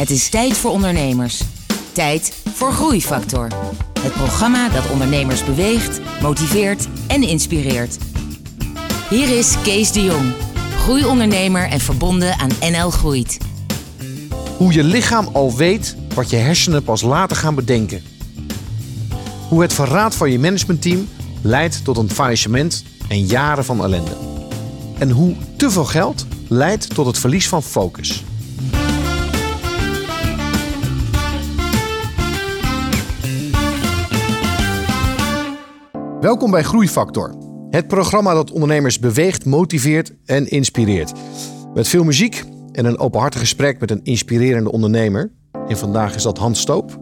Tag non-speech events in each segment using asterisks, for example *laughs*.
Het is tijd voor ondernemers. Tijd voor Groeifactor. Het programma dat ondernemers beweegt, motiveert en inspireert. Hier is Kees de Jong, groeiondernemer en verbonden aan NL Groeit. Hoe je lichaam al weet wat je hersenen pas later gaan bedenken. Hoe het verraad van je managementteam leidt tot een faillissement en jaren van ellende. En hoe te veel geld leidt tot het verlies van focus. Welkom bij Groeifactor. Het programma dat ondernemers beweegt, motiveert en inspireert. Met veel muziek en een openhartig gesprek met een inspirerende ondernemer. En vandaag is dat Hans Stoop.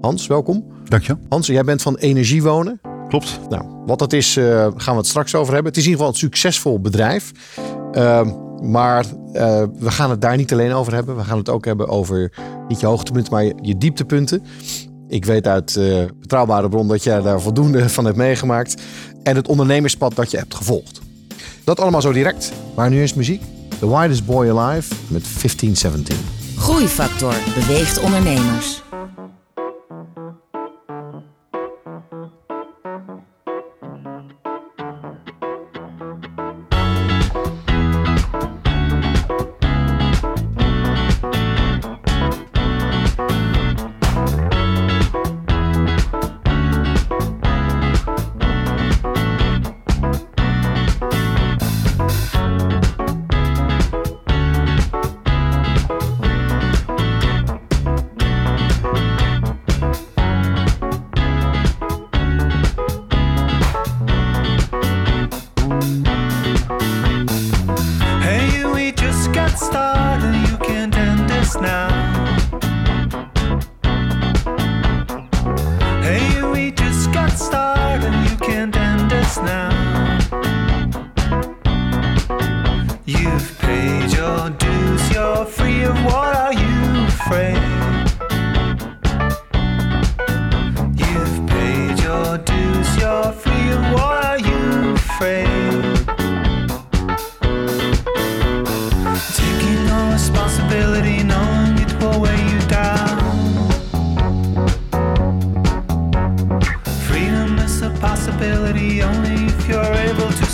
Hans, welkom. Dank je. Hans, jij bent van Energie Wonen. Klopt. Nou, wat dat is, uh, gaan we het straks over hebben. Het is in ieder geval een succesvol bedrijf. Uh, maar uh, we gaan het daar niet alleen over hebben. We gaan het ook hebben over niet je hoogtepunten, maar je, je dieptepunten. Ik weet uit uh, betrouwbare bron dat jij daar voldoende van hebt meegemaakt. En het ondernemerspad dat je hebt gevolgd. Dat allemaal zo direct. Maar nu is muziek. The Widest Boy Alive met 1517. Groeifactor beweegt ondernemers.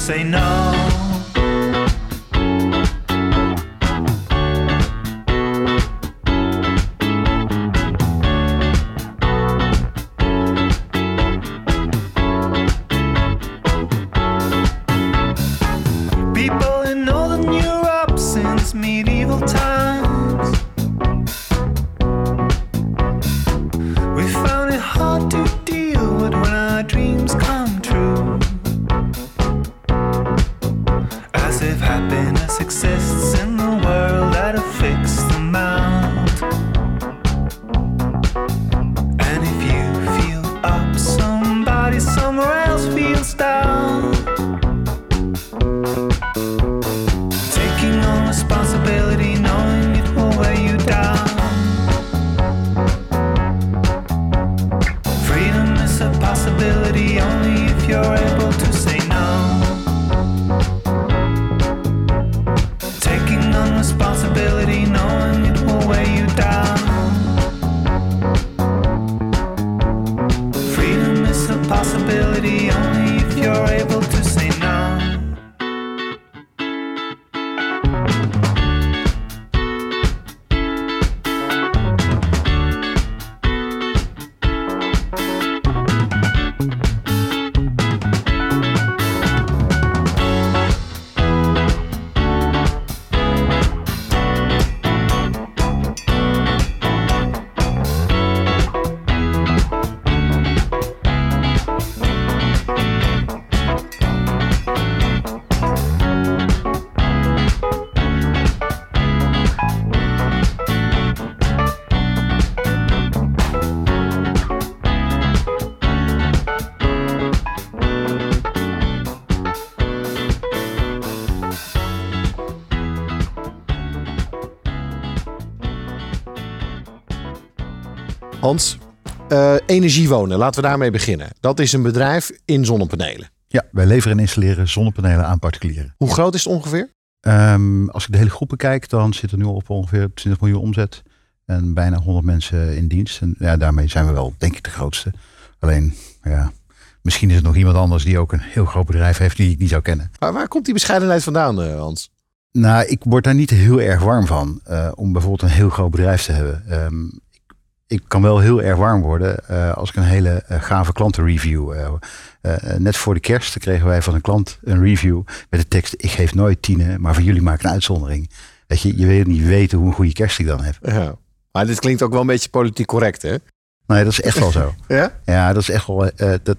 say no. Hans, uh, Energie Wonen, laten we daarmee beginnen. Dat is een bedrijf in zonnepanelen. Ja, wij leveren en installeren zonnepanelen aan particulieren. Hoe groot is het ongeveer? Um, als ik de hele groep bekijk, dan zit er nu op ongeveer 20 miljoen omzet. En bijna 100 mensen in dienst. En ja, daarmee zijn we wel, denk ik, de grootste. Alleen, ja, misschien is er nog iemand anders die ook een heel groot bedrijf heeft die ik niet zou kennen. Maar waar komt die bescheidenheid vandaan, uh, Hans? Nou, ik word daar niet heel erg warm van. Uh, om bijvoorbeeld een heel groot bedrijf te hebben. Um, ik kan wel heel erg warm worden uh, als ik een hele uh, gave klantenreview. Uh, net voor de kerst kregen wij van een klant een review met de tekst: Ik geef nooit tienen, maar voor jullie maak ik een uitzondering. Weet je, je wil niet weten hoe een goede kerst ik dan heb. Ja. Maar dit klinkt ook wel een beetje politiek correct, hè? Nee, dat is echt wel zo. *laughs* ja? Ja, dat is echt wel. dat,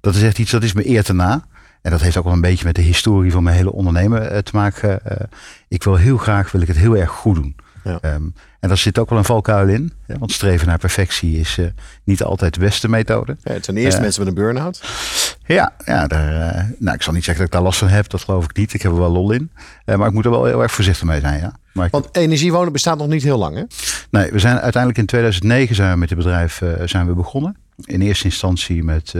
dat is echt iets dat is me eer te na. En dat heeft ook wel een beetje met de historie van mijn hele ondernemen te maken. ik wil heel graag, wil ik het heel erg goed doen. Ja. Um, en daar zit ook wel een valkuil in. Want streven naar perfectie is uh, niet altijd de beste methode. Ja, het zijn eerste uh, mensen met een burn-out. Ja, ja daar, uh, nou, ik zal niet zeggen dat ik daar last van heb. Dat geloof ik niet. Ik heb er wel lol in. maar ik moet er wel heel erg voorzichtig mee zijn. Ja. Maar Want energiewonen bestaat nog niet heel lang hè? Nee, we zijn uiteindelijk in 2009 zijn we met dit bedrijf zijn we begonnen. In eerste instantie met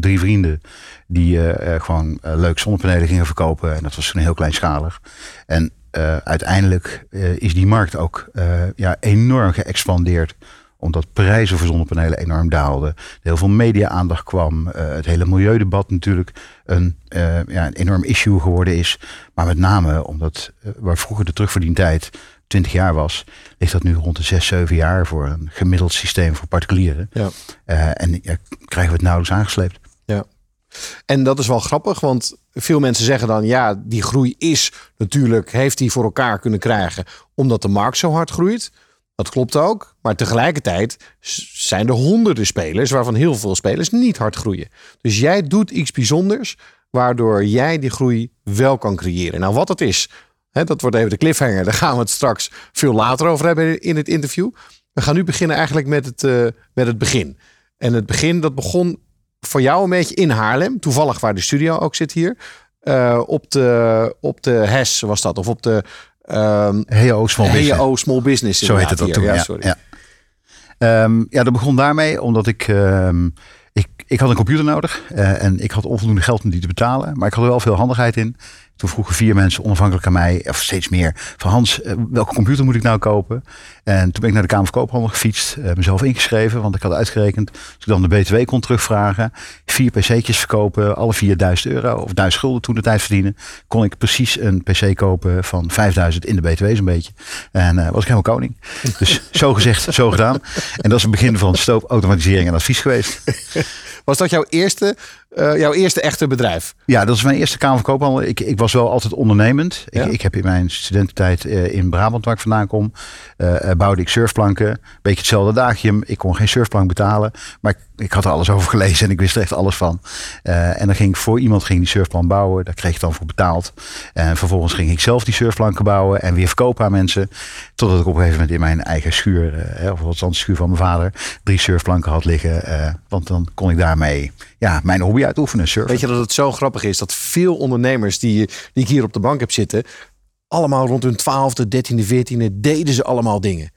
drie vrienden die gewoon leuk zonnepanelen gingen verkopen. En dat was toen heel kleinschalig. En uh, uiteindelijk uh, is die markt ook uh, ja, enorm geëxpandeerd. Omdat prijzen voor zonnepanelen enorm daalden. Heel veel media-aandacht kwam. het hele milieudebat natuurlijk een, ja, een enorm issue geworden is. Maar met name omdat waar vroeger de terugverdientijd 20 jaar was, ligt dat nu rond de 6, 7 jaar voor een gemiddeld systeem voor particulieren. Ja. en krijgen we het nauwelijks aangesleept. Ja. En dat is wel grappig, want veel mensen zeggen dan, ja, die groei is natuurlijk, heeft hij voor elkaar kunnen krijgen omdat de markt zo hard groeit. Dat klopt ook. Maar tegelijkertijd zijn er honderden spelers waarvan heel veel spelers niet hard groeien. Dus jij doet iets bijzonders waardoor jij die groei wel kan creëren. Nou, wat het is, hè, dat wordt even de cliffhanger. Daar gaan we het straks veel later over hebben in het interview. We gaan nu beginnen eigenlijk met het, uh, met het begin. En het begin, dat begon voor jou een beetje in Haarlem. Toevallig waar de studio ook zit hier. Uh, op, de, op de HES was dat. Of op de um, HEO Small Business. HEO Small Business. Zo heet het ook toen. Ja, sorry. Ja, ja. Um, ja, dat begon daarmee omdat ik... Um, ik, ik had een computer nodig uh, en ik had onvoldoende geld om die te betalen. Maar ik had er wel veel handigheid in. Toen vroegen vier mensen onafhankelijk aan mij, of steeds meer, van Hans, eh, welke computer moet ik nou kopen? En toen ben ik naar de Kamer van Koophandel gefietst, uh, mezelf ingeschreven, want ik had uitgerekend, als ik dan de BTW kon terugvragen, vier PC'tjes verkopen, alle vier 1000 euro of 1000 gulden toen de tijd verdienen, kon ik precies een PC kopen van 5000 in de BTW zo'n beetje. En uh, was ik helemaal koning. *laughs* Dus zo gezegd, zo gedaan. En dat is het begin van stoopautomatisering en advies geweest. Was dat jouw eerste, uh, jouw eerste echte bedrijf? Ja, dat is mijn eerste Kamer van Koophandel. Ik, ik was wel altijd ondernemend. Ja? Ik, ik, heb in mijn studententijd uh, in Brabant, waar ik vandaan kom, bouwde ik surfplanken. Beetje hetzelfde daagje. Ik kon geen surfplank betalen, maar ik, ik had er alles over gelezen en ik wist er echt alles van. en dan ging ik voor iemand ging die surfplank bouwen. Daar kreeg ik dan voor betaald. En vervolgens ging ik zelf die surfplanken bouwen en weer verkopen aan mensen. Totdat ik op een gegeven moment in mijn eigen schuur, of wat de schuur van mijn vader, drie surfplanken had liggen. want dan kon ik daarmee ja, mijn hobby uitoefenen, surfen. Weet je dat het zo grappig is dat veel ondernemers die, die ik hier op de bank heb zitten, allemaal rond hun twaalfde, dertiende, veertiende deden ze allemaal dingen.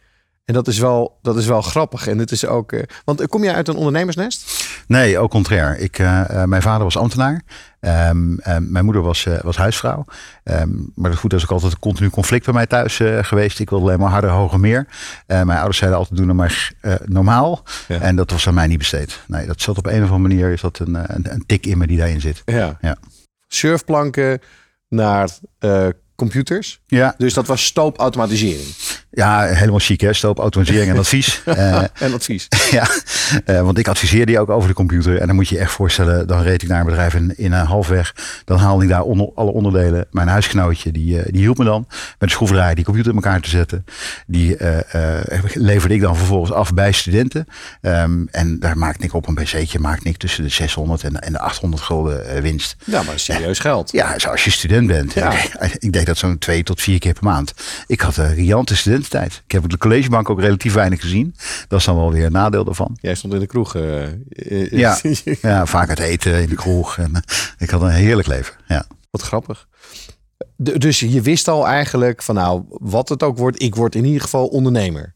En dat is wel, dat is wel grappig. En het is ook. Uh, want kom je uit een ondernemersnest? Nee, ook contrair. Ik, uh, uh, mijn vader was ambtenaar. Um, mijn moeder was, was huisvrouw. Um, maar goed, dat is ook altijd een continu conflict bij mij thuis geweest. Ik wilde alleen maar harder, hoger, meer. mijn ouders zeiden altijd: doen nou maar normaal. Ja. En dat was aan mij niet besteed. Nee, dat zat op een of andere manier. Is dat een, een, een tik in me die daarin zit. Ja. ja. Surfplanken naar computers. Ja. Dus dat was stoopautomatisering. Ja, helemaal chic hè. Stoopautomatisering *laughs* en advies. uh, en advies. *laughs* ja, uh, want ik adviseer die ook over de computer. En dan moet je je echt voorstellen, dan reed ik naar een bedrijf in, in een halfweg. Dan haalde ik daar onder, alle onderdelen. Mijn huisgenootje, die, die hielp me dan met de schroeverij die computer in elkaar te zetten. Die leverde ik dan vervolgens af bij studenten. Um, en daar maakte ik op een pc'tje, maakte ik tussen de 600 en, en de 800 gulden winst. Ja, maar serieus geld. Ja, als je student bent. Ja. Ik, ik deed dat zo'n twee tot vier keer per maand. Ik had een riante Ik heb de collegebank ook relatief weinig gezien. Dat is dan wel weer een nadeel daarvan. Jij stond in de kroeg. Uh, *laughs* ja, ja, vaak het eten in de kroeg. En, uh, ik had een heerlijk leven. Ja. Wat grappig. dus je wist al eigenlijk van nou, wat het ook wordt, ik word in ieder geval ondernemer.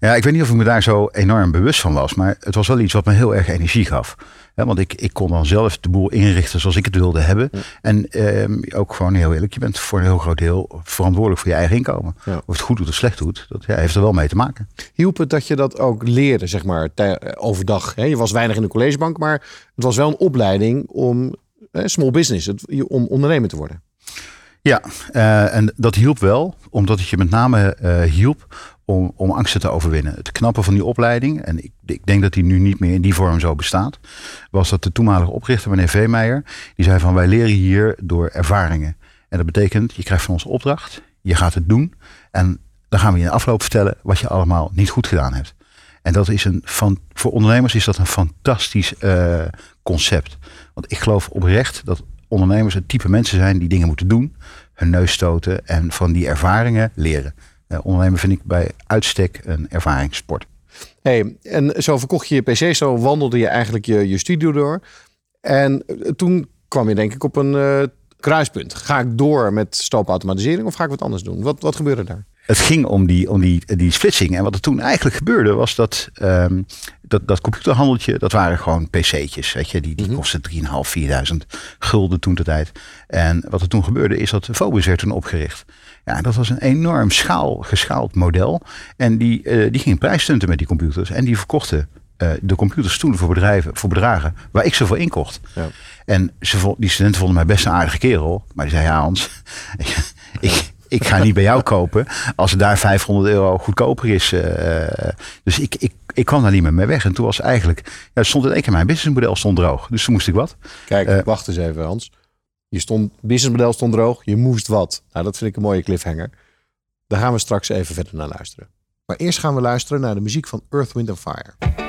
Ja, ik weet niet of ik me daar zo enorm bewust van was. Maar het was wel iets wat me heel erg energie gaf. want ik, ik kon dan zelf de boel inrichten zoals ik het wilde hebben. En ehm, ook gewoon heel eerlijk, je bent voor een heel groot deel verantwoordelijk voor je eigen inkomen. Of het goed doet of slecht doet, dat ja, heeft er wel mee te maken. Hielp het dat je dat ook leerde, zeg maar, overdag? Hè? Je was weinig in de collegebank, maar het was wel een opleiding om small business, om ondernemer te worden. Ja, uh, en dat hielp wel, omdat het je met name uh, hielp om, om angsten te overwinnen. Het knappen van die opleiding, en ik, ik, denk dat die nu niet meer in die vorm zo bestaat, was dat de toenmalige oprichter, meneer Veemeijer, die zei van wij leren hier door ervaringen. En dat betekent, je krijgt van ons opdracht, je gaat het doen en dan gaan we je in de afloop vertellen wat je allemaal niet goed gedaan hebt. En dat is een van, voor ondernemers is dat een fantastisch uh, concept. Want ik geloof oprecht dat ondernemers het type mensen zijn die dingen moeten doen, hun neus stoten en van die ervaringen leren. Uh, ondernemen vind ik bij uitstek een ervaringssport. Hey, en zo verkocht je je PC, zo wandelde je eigenlijk je, je studio door. En eh, toen kwam je denk ik op een uh, kruispunt. Ga ik door met stoopautomatisering of ga ik wat anders doen? Wat, wat gebeurde daar? Het ging om die, om die, die splitsing. En wat er toen eigenlijk gebeurde was dat um, dat, dat computerhandeltje, dat waren gewoon pc'tjes. Weet je, die, die mm kostten 3.500, 4.000 gulden toen de tijd. En wat er toen gebeurde is dat Phobos werd toen opgericht. Ja, dat was een enorm schaal, geschaald model. En die, uh, die ging prijsstunten met die computers. En die verkochten uh, de computers toen voor bedrijven, voor bedragen waar ik zoveel inkocht. Ja. En ze, die studenten vonden mij best een aardige kerel. Maar die zei, ja Hans, *laughs* ik, ik ga niet bij jou kopen als het daar 500 euro goedkoper is. Uh, dus ik, ik, ik kwam daar niet meer mee weg. En toen was eigenlijk, ja, stond in één keer mijn businessmodel stond droog. Dus toen moest ik wat. Kijk, uh, wacht eens even Hans. Je stond, businessmodel stond droog, je moest wat. Nou, dat vind ik een mooie cliffhanger. Daar gaan we straks even verder naar luisteren. Maar eerst gaan we luisteren naar de muziek van Earth, Wind Fire.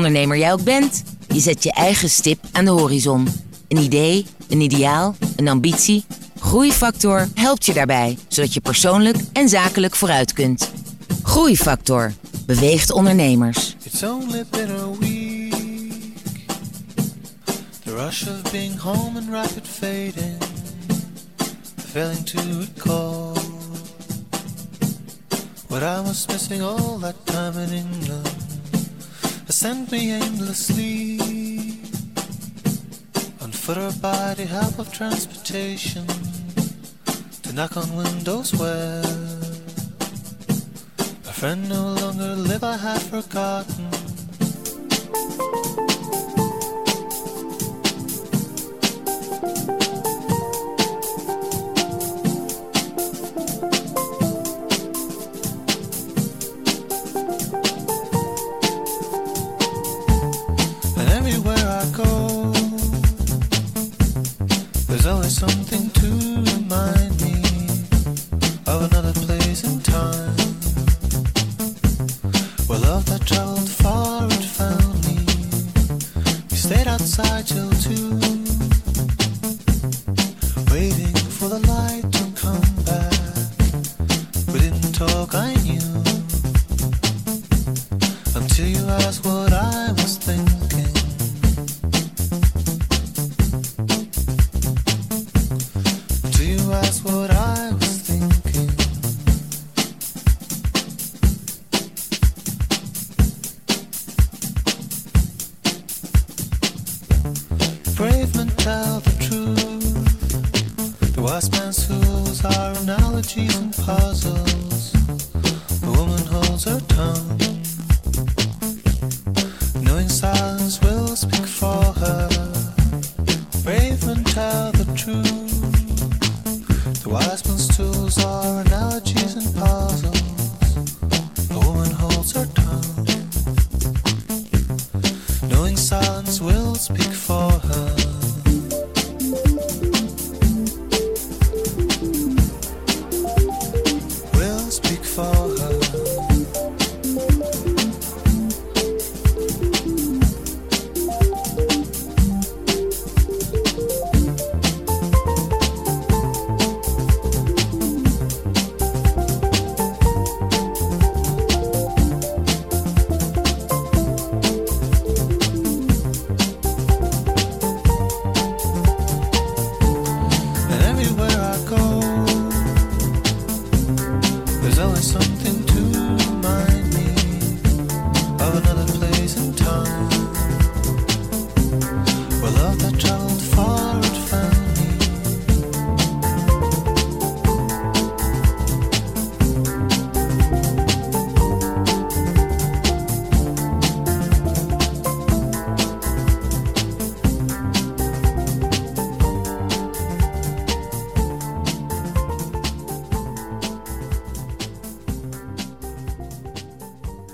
Ondernemer jij ook bent, je zet je eigen stip aan de horizon. Een idee, een ideaal, een ambitie. Groeifactor helpt je daarbij, zodat je persoonlijk en zakelijk vooruit kunt. Groeifactor beweegt ondernemers. Week. Rush being home rapid fading. Failing to what I was missing all that time in England. Sent me aimlessly on foot or by the help of transportation to knock on windows where a friend no longer live. I had forgotten.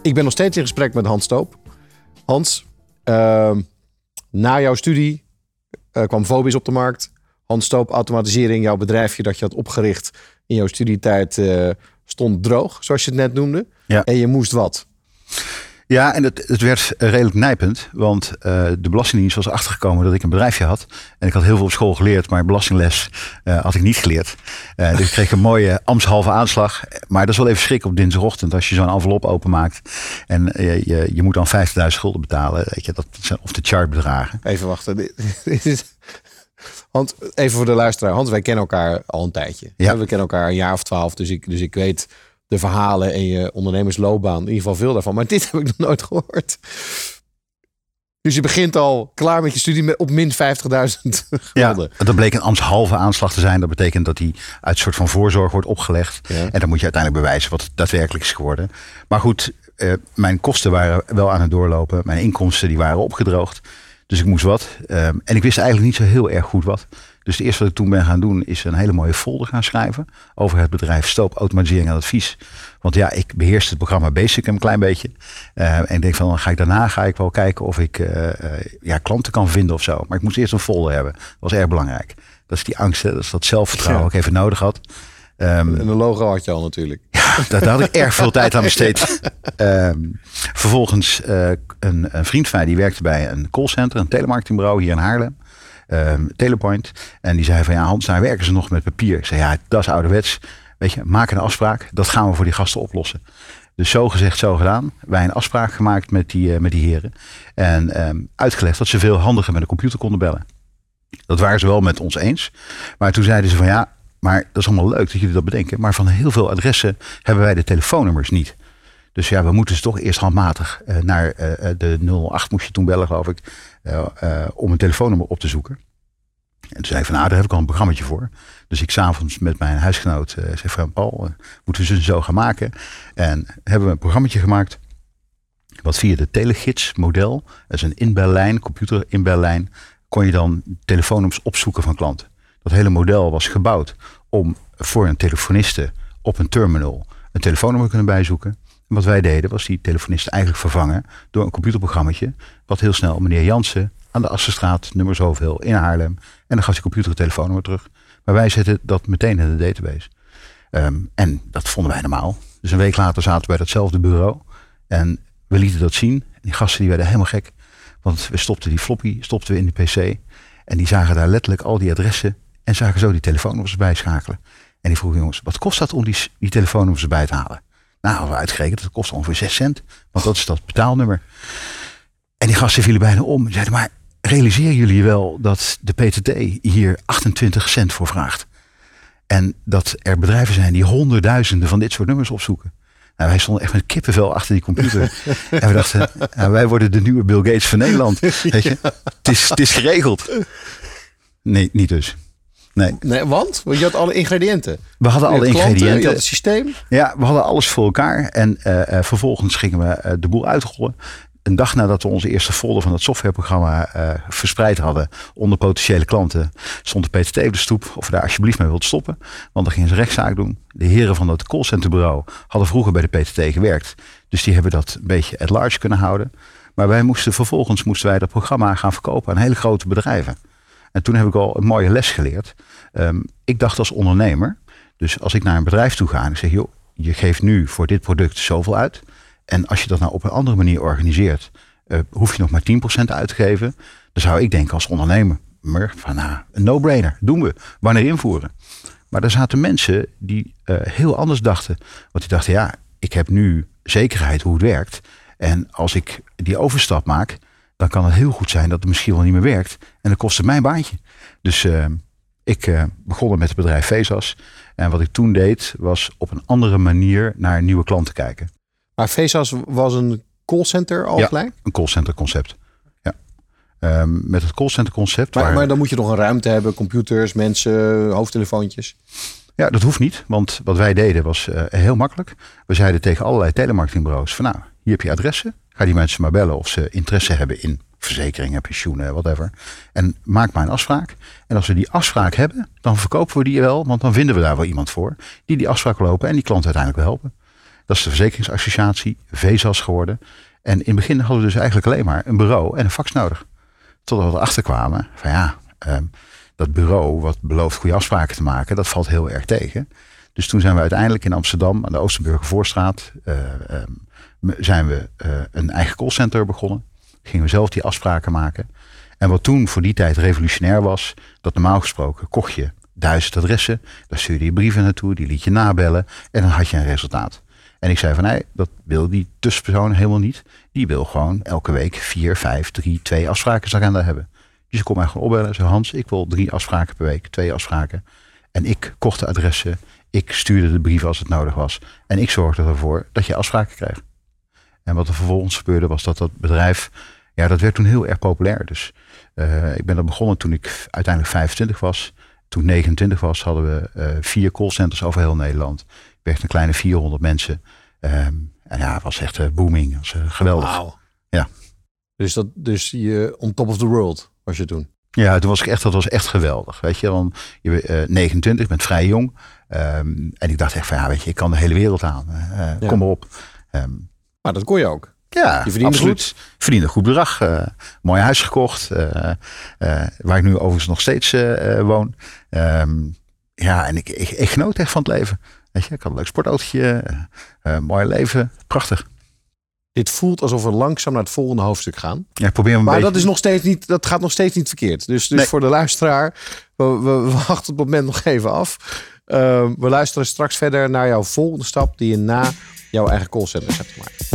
Ik ben nog steeds in gesprek met Hans Stoop. Hans, ehm, na jouw studie eh, kwam Vobis op de markt. Hans Stoop Automatisering, jouw bedrijfje dat je had opgericht in jouw studietijd, eh, stond droog, zoals je het net noemde. Ja. En je moest wat? Ja, en het, het werd redelijk nijpend, want eh, de Belastingdienst was achtergekomen dat ik een bedrijfje had. En ik had heel veel op school geleerd, maar belastingles eh, had ik niet geleerd. Eh, dus ik kreeg een mooie ambtshalve aanslag. Maar dat is wel even schrik op dinsdagochtend als je zo'n envelop openmaakt. En je, je moet dan 50.000 schulden betalen. Weet je, dat zijn of de chartbedragen. Even wachten. Dit- dit is- Hans, even voor de luisteraar. Hans, wij kennen elkaar al een tijdje. Ja. We kennen elkaar een jaar of twaalf. Dus ik, dus ik weet de verhalen en je ondernemersloopbaan. In ieder geval veel daarvan. Maar dit heb ik nog nooit gehoord. Dus je begint al klaar met je studie met op min 50.000 Ja, gulden. dat bleek een ambtshalve aanslag te zijn. Dat betekent dat die uit een soort van voorzorg wordt opgelegd. Ja. En dan moet je uiteindelijk bewijzen wat het daadwerkelijk is geworden. Maar goed, eh, mijn kosten waren wel aan het doorlopen. Mijn inkomsten die waren opgedroogd. Dus ik moest wat. Ehm, en ik wist eigenlijk niet zo heel erg goed wat. Dus het eerste wat ik toen ben gaan doen is een hele mooie folder gaan schrijven. Over het bedrijf Stoop Automatisering en Advies. Want ja, ik beheerste het programma Basic een klein beetje. Eh, en ik denk van, dan ga ik daarna ga ik wel kijken of ik eh, eh, ja, klanten kan vinden of zo. Maar ik moest eerst een folder hebben. Dat was erg belangrijk. Dat is die angst, dat is dat zelfvertrouwen Ja. ik even nodig had. Ehm, En een logo had je al natuurlijk. *laughs* ja, daar, daar had ik erg veel tijd aan besteed. Ehm, vervolgens een, een vriend van mij die werkte bij een callcenter, een telemarketingbureau hier in Haarlem. Ehm, Telepoint. En die zei van ja, Hans, daar werken ze nog met papier. Ik zei ja, dat is ouderwets. Weet je, maak een afspraak. Dat gaan we voor die gasten oplossen. Dus zo gezegd, zo gedaan. Wij een afspraak gemaakt met die, eh, met die heren. En ehm, uitgelegd dat ze veel handiger met een computer konden bellen. Dat waren ze wel met ons eens. Maar toen zeiden ze van ja, maar dat is allemaal leuk dat jullie dat bedenken. Maar van heel veel adressen hebben wij de telefoonnummers niet. Dus ja, we moeten ze toch eerst handmatig eh, naar eh, de 08 moest je toen bellen, geloof ik. Eh, eh, om een telefoonnummer op te zoeken. En toen zei ik van nou, daar heb ik al een programmaatje voor. Dus ik s'avonds met mijn huisgenoot eh zei van Paul, moeten we ze zo gaan maken. En hebben we een programmaatje gemaakt. Wat via de telegids model, dat is een inbellijn, computer inbellijn, kon je dan telefoonnummers opzoeken van klanten. Dat hele model was gebouwd om voor een telefoniste op een terminal een telefoonnummer te kunnen bijzoeken. En wat wij deden was die telefonisten eigenlijk vervangen door een computerprogrammaatje. Wat heel snel meneer Jansen aan de Assenstraat, nummer zoveel in Haarlem. En dan gaf die computer het telefoonnummer terug. Maar wij zetten dat meteen in de database. Ehm, en dat vonden wij normaal. Dus een week later zaten we bij datzelfde bureau. En we lieten dat zien. En die gasten die werden helemaal gek. Want we stopten die floppy, stopten we in die pc. En die zagen daar letterlijk al die adressen. En zagen zo die telefoonnummers bijschakelen. En die vroegen jongens, wat kost dat om die, die telefoonnummers erbij te halen? Nou, we uitgerekend, dat kost ongeveer 6 cent. Want dat is dat betaalnummer. En die gasten vielen bijna om. Zeiden, maar realiseren jullie wel dat de PTT hier 28 cent voor vraagt? En dat er bedrijven zijn die honderdduizenden van dit soort nummers opzoeken. Nou, wij stonden echt met kippenvel achter die computer. *laughs* en we dachten, nou, wij worden de nieuwe Bill Gates van Nederland. *laughs* Weet je? Het, is, het is geregeld. Nee, niet dus. Nee, Nee, want? Want je had alle ingrediënten. we hadden alle klanten, ingrediënten. Je had het systeem. Ja, we hadden alles voor elkaar. En eh, eh, vervolgens gingen we eh, de boel uitrollen. Een dag nadat we onze eerste folder van het softwareprogramma verspreid hadden onder potentiële klanten, stond de PTT op de stoep of we daar alsjeblieft mee wilden stoppen. Want dan gingen ze rechtszaak doen. De heren van het callcenterbureau hadden vroeger bij de PTT gewerkt. Dus die hebben dat een beetje at large kunnen houden. Maar wij moesten vervolgens moesten wij dat programma gaan verkopen aan hele grote bedrijven. En toen heb ik al een mooie les geleerd. Ehm, ik dacht als ondernemer, dus als ik naar een bedrijf toe ga en ik zeg, joh, je geeft nu voor dit product zoveel uit. En als je dat nou op een andere manier organiseert, eh, hoef je nog maar 10% uit te geven. Dan zou ik denken als ondernemer, van nou, een no-brainer, doen we. Wanneer invoeren? Maar er zaten mensen die eh, heel anders dachten. Want die dachten, ja, ik heb nu zekerheid hoe het werkt. En als ik die overstap maak, dan kan het heel goed zijn dat het misschien wel niet meer werkt. En dan kost het mijn baantje. Dus eh, ik eh, begon met het bedrijf Vesas. En wat ik toen deed, was op een andere manier naar nieuwe klanten kijken. Maar Vesas was een callcenter al Ja. gelijk. Een callcenter concept. Ja. Ehm, met het callcenter concept. Maar, waar- maar dan moet je nog een ruimte hebben. Computers, mensen, hoofdtelefoontjes. Ja, dat hoeft niet. Want wat wij deden was eh, heel makkelijk. We zeiden tegen allerlei telemarketingbureaus van nou, hier heb je adressen. Ga die mensen maar bellen of ze interesse hebben in verzekeringen, pensioenen, whatever. En maak maar een afspraak. En als we die afspraak hebben, dan verkopen we die wel. Want dan vinden we daar wel iemand voor die die afspraak lopen en die klant uiteindelijk wil helpen. Dat is de verzekeringsassociatie, VESAS geworden. En in het begin hadden we dus eigenlijk alleen maar een bureau en een fax nodig. Totdat we erachter kwamen van ja, ehm, dat bureau wat belooft goede afspraken te maken, dat valt heel erg tegen. Dus toen zijn we uiteindelijk in Amsterdam aan de Oosterburger Voorstraat eh, ehm, zijn we eh, een eigen callcenter begonnen. Gingen we zelf die afspraken maken. En wat toen voor die tijd revolutionair was, dat normaal gesproken kocht je duizend adressen, daar stuurde je brieven naartoe, die liet je nabellen en dan had je een resultaat. En ik zei van nee, dat wil die tussenpersoon helemaal niet. Die wil gewoon elke week vier, vijf, drie, twee afspraken agenda hebben. Dus ik kon mij gewoon opbellen en zei Hans, ik wil drie afspraken per week, twee afspraken. En ik kocht de adressen, ik stuurde de brieven als het nodig was. En ik zorgde ervoor dat je afspraken kreeg. En wat er vervolgens gebeurde was dat dat bedrijf, ja dat werd toen heel erg populair. Dus eh, ik ben er begonnen toen ik uiteindelijk 25 was. Toen ik 29 was hadden we eh, vier callcenters over heel Nederland. Ik werkte een kleine 400 mensen. Ehm, en ja, het was echt eh, booming. Het was geweldig. Ja. Dus, dat, dus je on top of the world was je toen. Ja, toen was ik echt, dat was echt geweldig. Weet je, dan je bent eh, 29, je bent vrij jong. Ehm, en ik dacht echt van ja, weet je, ik kan de hele wereld aan. Ja. Kom maar op. Ehm, maar dat kon je ook. Ja, je verdiende absoluut. Goed. Goed bedrag. Eh, mooi huis gekocht. Eh, eh, waar ik nu overigens nog steeds woon. Ehm, ja, en ik, ik, genoot echt van het leven. Weet je, ik had een leuk sportautootje. mooi leven. Prachtig. Dit voelt alsof we langzaam naar het volgende hoofdstuk gaan. Ja, probeer maar beetje... dat, is nog steeds niet, dat gaat nog steeds niet verkeerd. Dus, dus voor de luisteraar, we, we wachten het moment nog even af. Ehm, we luisteren straks verder naar jouw volgende stap die je na jouw eigen callcenter hebt gemaakt.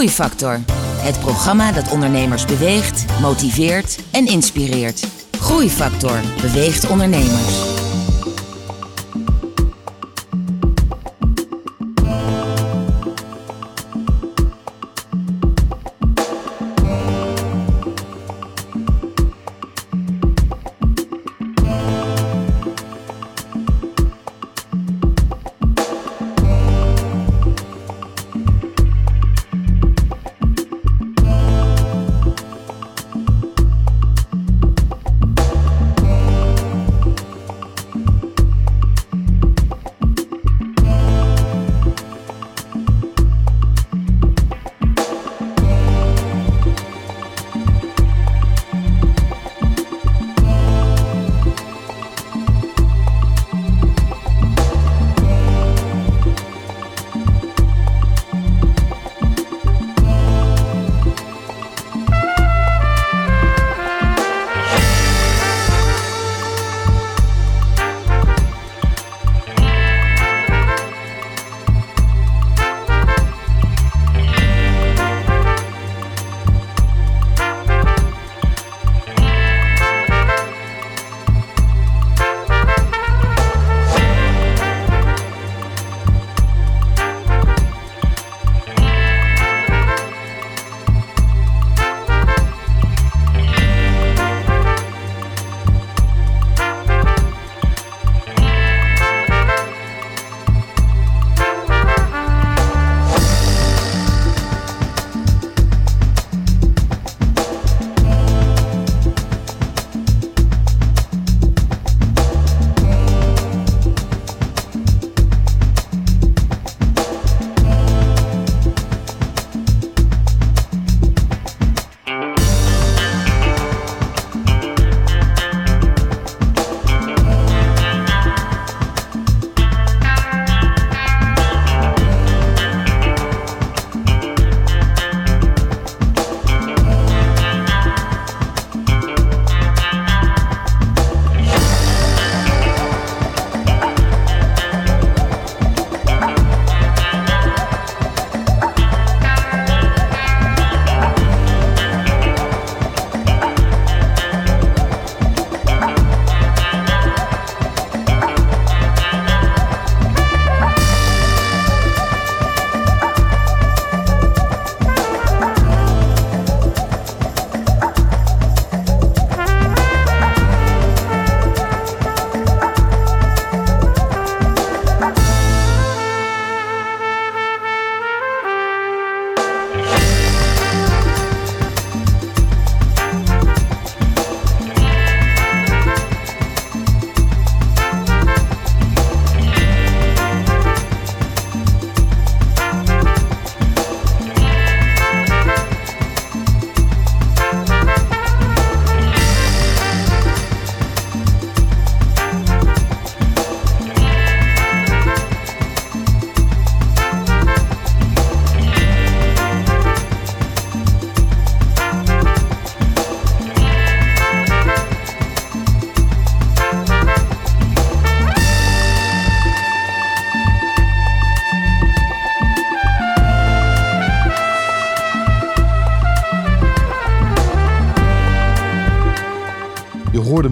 Groeifactor. Het programma dat ondernemers beweegt, motiveert en inspireert. Groeifactor beweegt ondernemers.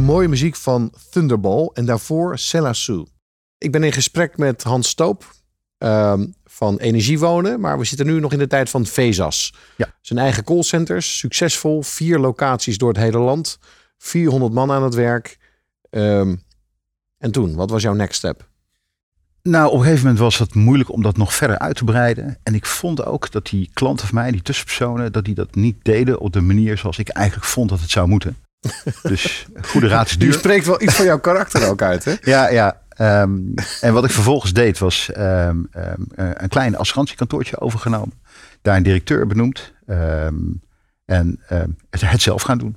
Mooie muziek van Thunderball en daarvoor Sella Sue. Ik ben in gesprek met Hans Stoop ehm, van Energiewonen, maar we zitten nu nog in de tijd van Vezas. Ja. Zijn eigen callcenters, succesvol, vier locaties door het hele land, 400 man aan het werk. Ehm, en toen, wat was jouw next step? Nou, op een gegeven moment was het moeilijk om dat nog verder uit te breiden. En ik vond ook dat die klanten van mij, die tussenpersonen, dat die dat niet deden op de manier zoals ik eigenlijk vond dat het zou moeten. Dus goede raad is Je spreekt wel iets van jouw karakter ook uit, hè? Ja, ja. ehm, en wat ik vervolgens deed was ehm, ehm, eh, een klein assurantiekantoortje overgenomen. Daar een directeur benoemd. en het, het zelf gaan doen.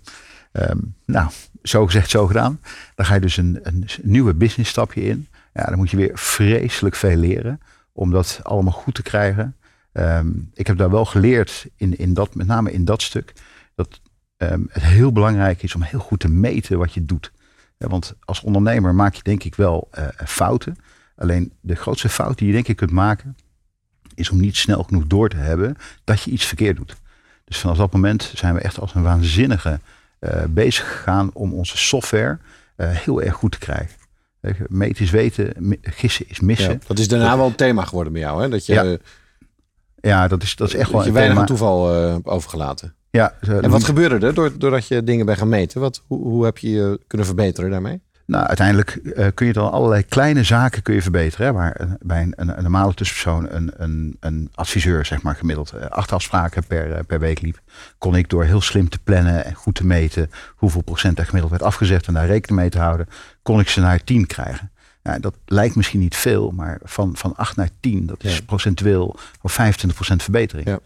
Nou, zo gezegd, zo gedaan. Dan ga je dus een, een nieuwe business stapje in. Ja, dan moet je weer vreselijk veel leren. Om dat allemaal goed te krijgen. Ik heb daar wel geleerd, in, in dat, met name in dat stuk. Ehm, het heel belangrijk is om heel goed te meten wat je doet. Ja, want als ondernemer maak je denk ik wel eh, fouten. Alleen de grootste fout die je denk ik kunt maken, is om niet snel genoeg door te hebben dat je iets verkeerd doet. Dus vanaf dat moment zijn we echt als een waanzinnige eh, bezig gegaan om onze software eh, heel erg goed te krijgen. Je, Meten is weten, gissen is missen. Ja, Ja, dat is daarna wel een thema geworden bij jou, hè? Dat je, Ja, dat, is, dat is echt wel dat je een weinig aan toeval overgelaten. Ja, eh, En wat gebeurde er door- doordat je dingen bent gaan meten? Wat, hoe, hoe heb je je kunnen verbeteren daarmee? Nou, uiteindelijk eh, kun je dan allerlei kleine zaken kun je verbeteren. Hè, waar een- bij een, een, een normale tussenpersoon een, een, een adviseur, zeg maar, gemiddeld eh, acht afspraken per, eh, per week liep. Kon ik door heel slim te plannen en goed te meten hoeveel procent er gemiddeld werd afgezet en daar rekening mee te houden, kon ik ze naar 10 krijgen. Ja, dat lijkt misschien niet veel, maar van, van 8 naar 10, dat is Ja. procentueel voor 25% verbetering. Ja.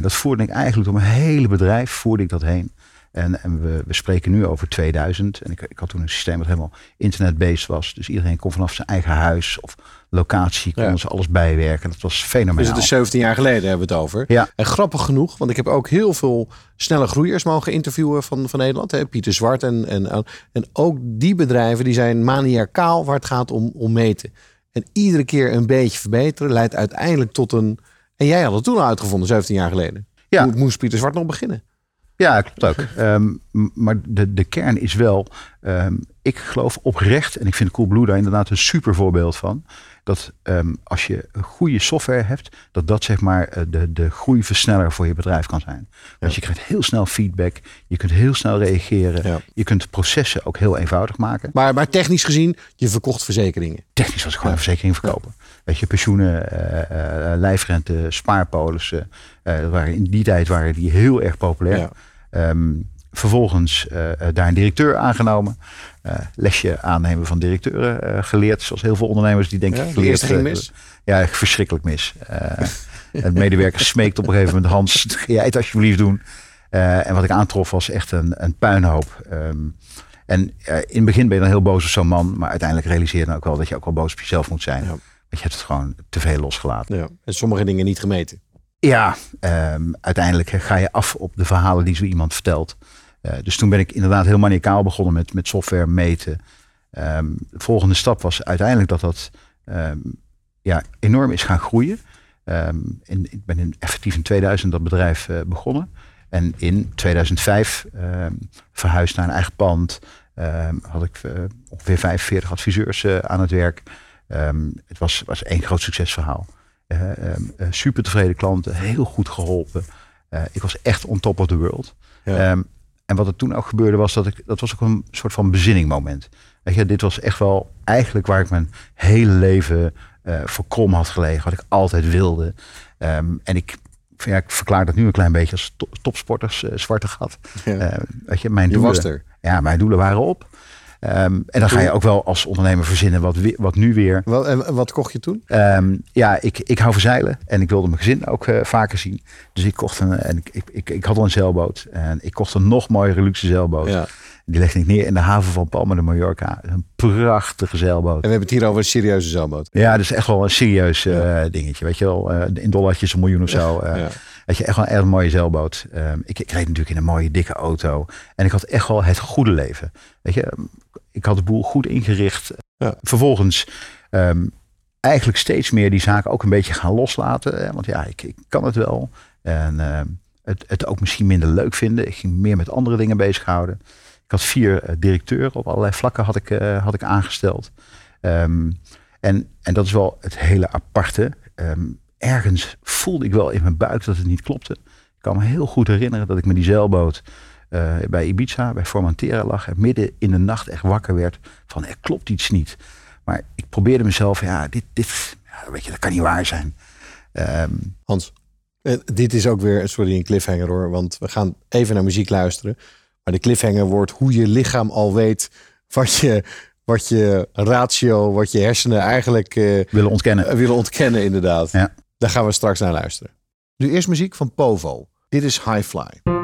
Dat voerde ik eigenlijk door mijn hele bedrijf, voerde ik dat heen. En, en we, we spreken nu over 2000. En ik, ik had toen een systeem dat helemaal internet-based was. Dus iedereen kon vanaf zijn eigen huis of locatie, konden Ja. ze alles bijwerken. Dat was Dus fenomenaal. het is 17 jaar geleden hebben we het over. Ja. En grappig genoeg, want ik heb ook heel veel snelle groeiers mogen interviewen van, van Nederland. Hè? Pieter Zwart en, en, en ook die bedrijven die zijn maniacaal waar het gaat om, om meten. En iedere keer een beetje verbeteren leidt uiteindelijk tot een... En jij had het toen al uitgevonden, 17 jaar geleden. Ja. Hoe moest Pieter Zwart nog beginnen? Ja, klopt ook. *laughs* Ehm, maar de, de kern is wel, ehm, ik geloof oprecht, en ik vind Coolblue daar inderdaad een super voorbeeld van, dat ehm, als je goede software hebt, dat dat zeg maar eh, de, de groeiversneller voor je bedrijf kan zijn. Want je krijgt heel snel feedback, je kunt heel snel reageren, Ja. je kunt processen ook heel eenvoudig maken. Maar, maar technisch gezien, je verkocht verzekeringen. Technisch was ik gewoon een verzekering verkopen. Weet je, pensioenen, eh, eh, lijfrente, spaarpolissen. eh, waren, in die tijd waren die heel erg populair. Ja. Ehm, vervolgens daar een directeur aangenomen. Lesje aannemen van directeuren geleerd. Zoals heel veel ondernemers die denken Ja, geleerd, ging mis. Ja, echt verschrikkelijk mis. Het medewerker smeekt op een gegeven moment Hans, *laughs* ga jij het alsjeblieft doen. En wat ik aantrof was echt een, een puinhoop. Ehm, en in het begin ben je dan heel boos op zo'n man. Maar uiteindelijk realiseer je dan ook wel dat je ook wel boos op jezelf moet zijn. Ja. Je hebt het gewoon te veel losgelaten. Ja. En sommige dingen niet gemeten. Ja, ehm, uiteindelijk ga je af op de verhalen die zo iemand vertelt. Eh, dus toen ben ik inderdaad heel maniacaal begonnen met, met software meten. Ehm, de volgende stap was uiteindelijk dat dat ehm, ja, enorm is gaan groeien. In, ik ben in, effectief in 2000 dat bedrijf eh, begonnen. En in 2005 ehm, verhuisd naar een eigen pand. Had ik eh, ongeveer 45 adviseurs aan het werk. Ehm, het was, was één groot succesverhaal. Eh, ehm, eh, super tevreden klanten, heel goed geholpen. Eh, ik was echt on top of the world. Ja. Ehm, en wat er toen ook gebeurde was dat ik, dat was ook een soort van bezinningmoment. Weet je, dit was echt wel eigenlijk waar ik mijn hele leven eh voor krom had gelegen. Wat ik altijd wilde. En ik, ja, ik verklaar dat nu een klein beetje als to- topsporters eh, zwarte gat. Ja. Weet je, mijn Je doelen, was er. Ja, mijn doelen waren op. Ehm, en dan ga je ook wel als ondernemer verzinnen wat, wat nu weer Wel, en wat kocht je toen? Ehm, ja, ik, ik hou van zeilen en ik wilde mijn gezin ook eh, vaker zien. Dus ik kocht een, en ik, ik, ik, ik had al een zeilboot en ik kocht een nog mooiere luxe zeilboot. Ja. Die legde ik neer in de haven van Palma de Mallorca. Een prachtige zeilboot. En we hebben het hier over een serieuze zeilboot. Ja, dat is echt wel een serieus eh, dingetje. Weet je wel, eh, in dollartjes een miljoen of zo. eh, Ja. Weet je, echt wel een erg mooie zeilboot. Ehm, ik, ik reed natuurlijk in een mooie dikke auto. En ik had echt wel het goede leven. Weet je, ik had de boel goed ingericht. Ja. Vervolgens ehm, eigenlijk steeds meer die zaken ook een beetje gaan loslaten. hè, Want ja, ik, ik kan het wel. En ehm, het, het ook misschien minder leuk vinden. Ik ging meer met andere dingen bezighouden. Ik had vier eh, directeuren op allerlei vlakken had ik, eh, had ik aangesteld. Ehm, en, en dat is wel het hele aparte. Ergens voelde ik wel in mijn buik dat het niet klopte. Ik kan me heel goed herinneren dat ik met die zeilboot eh, bij Ibiza, bij Formentera lag. En midden in de nacht echt wakker werd van er klopt iets niet. Maar ik probeerde mezelf, ja, dit, dit ja, weet je, dat kan niet waar zijn. Ehm, Hans, eh, dit is ook weer, sorry, een cliffhanger hoor. Want we gaan even naar muziek luisteren. Maar de cliffhanger wordt hoe je lichaam al weet wat je, wat je ratio, wat je hersenen eigenlijk eh, willen ontkennen. willen ontkennen inderdaad. Ja. Daar gaan we straks naar luisteren. Nu eerst muziek van Povo. Dit is High Fly.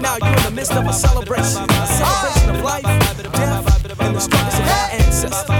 Now you're in the midst of a celebration, a celebration of life, the of our ancestors.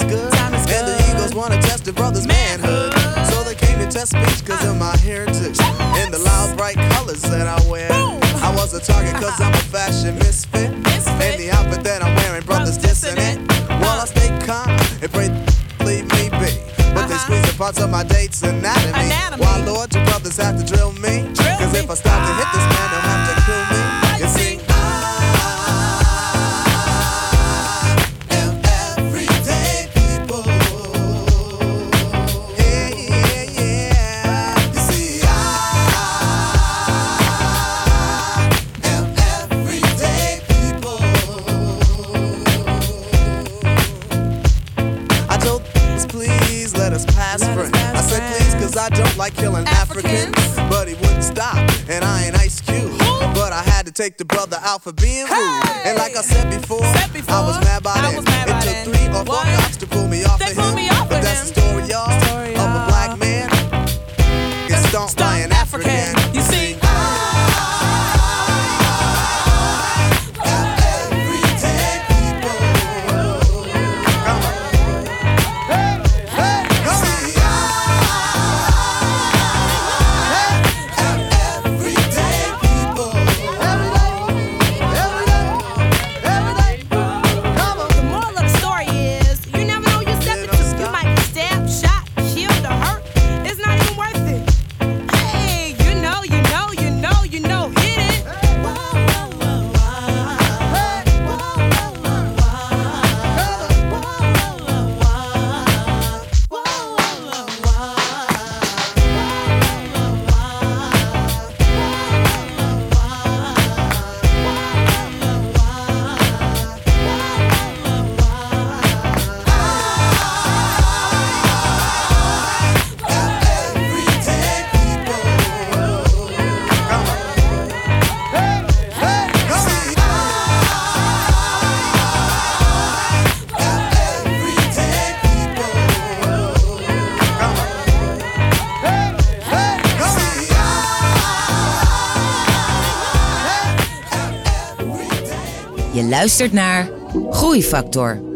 is good. Time is and the Eagles wanna test the brother's manhood. So they came to test speech cause of my heritage. and the loud bright colors that I wear. I was a target cause I'm a fashion misfit. misfit. And the outfit that I'm wearing, brothers dissonant. it. Uh. While I stay calm and pray leave me be. But they uh-huh. squeeze the parts of my date's anatomy. Why, Lord, your brothers have to drill me? Cause if I stop to hit this man, they'll have to kill me. the brother out for being rude. And like I said before, luistert naar Groeifactor.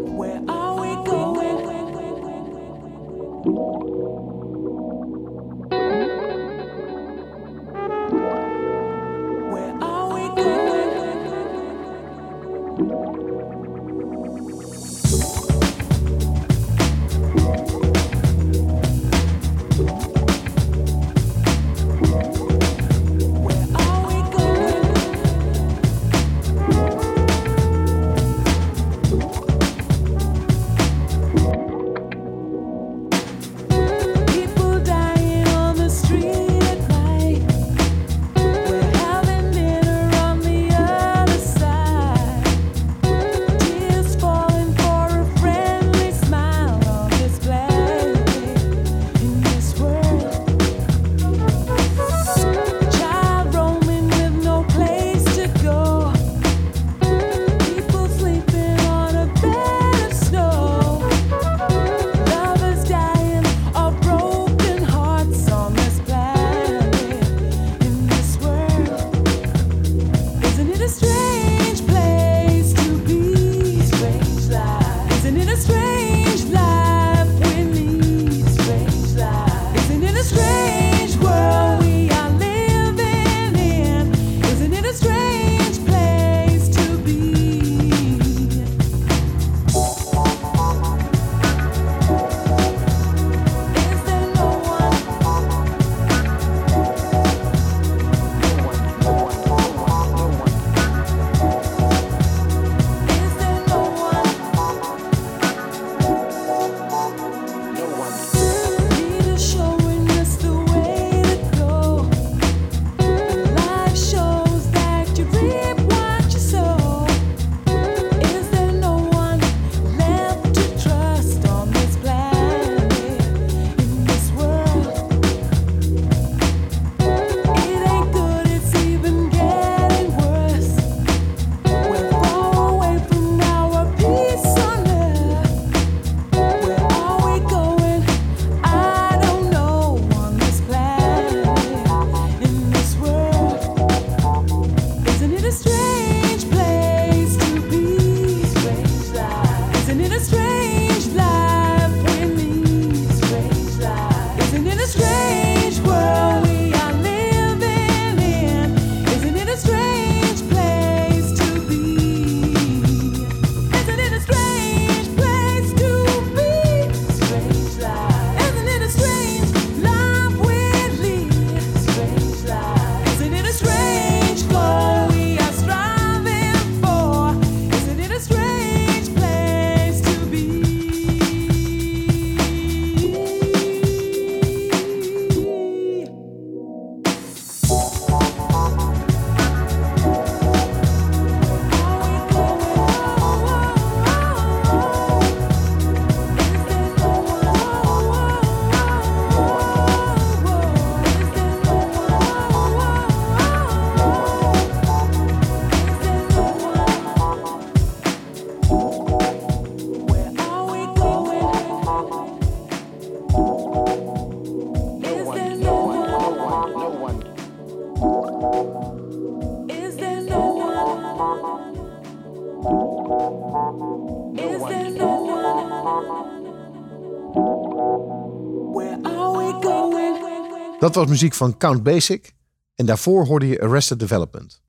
Dat was muziek van Count Basic. En daarvoor hoorde je Arrested Development.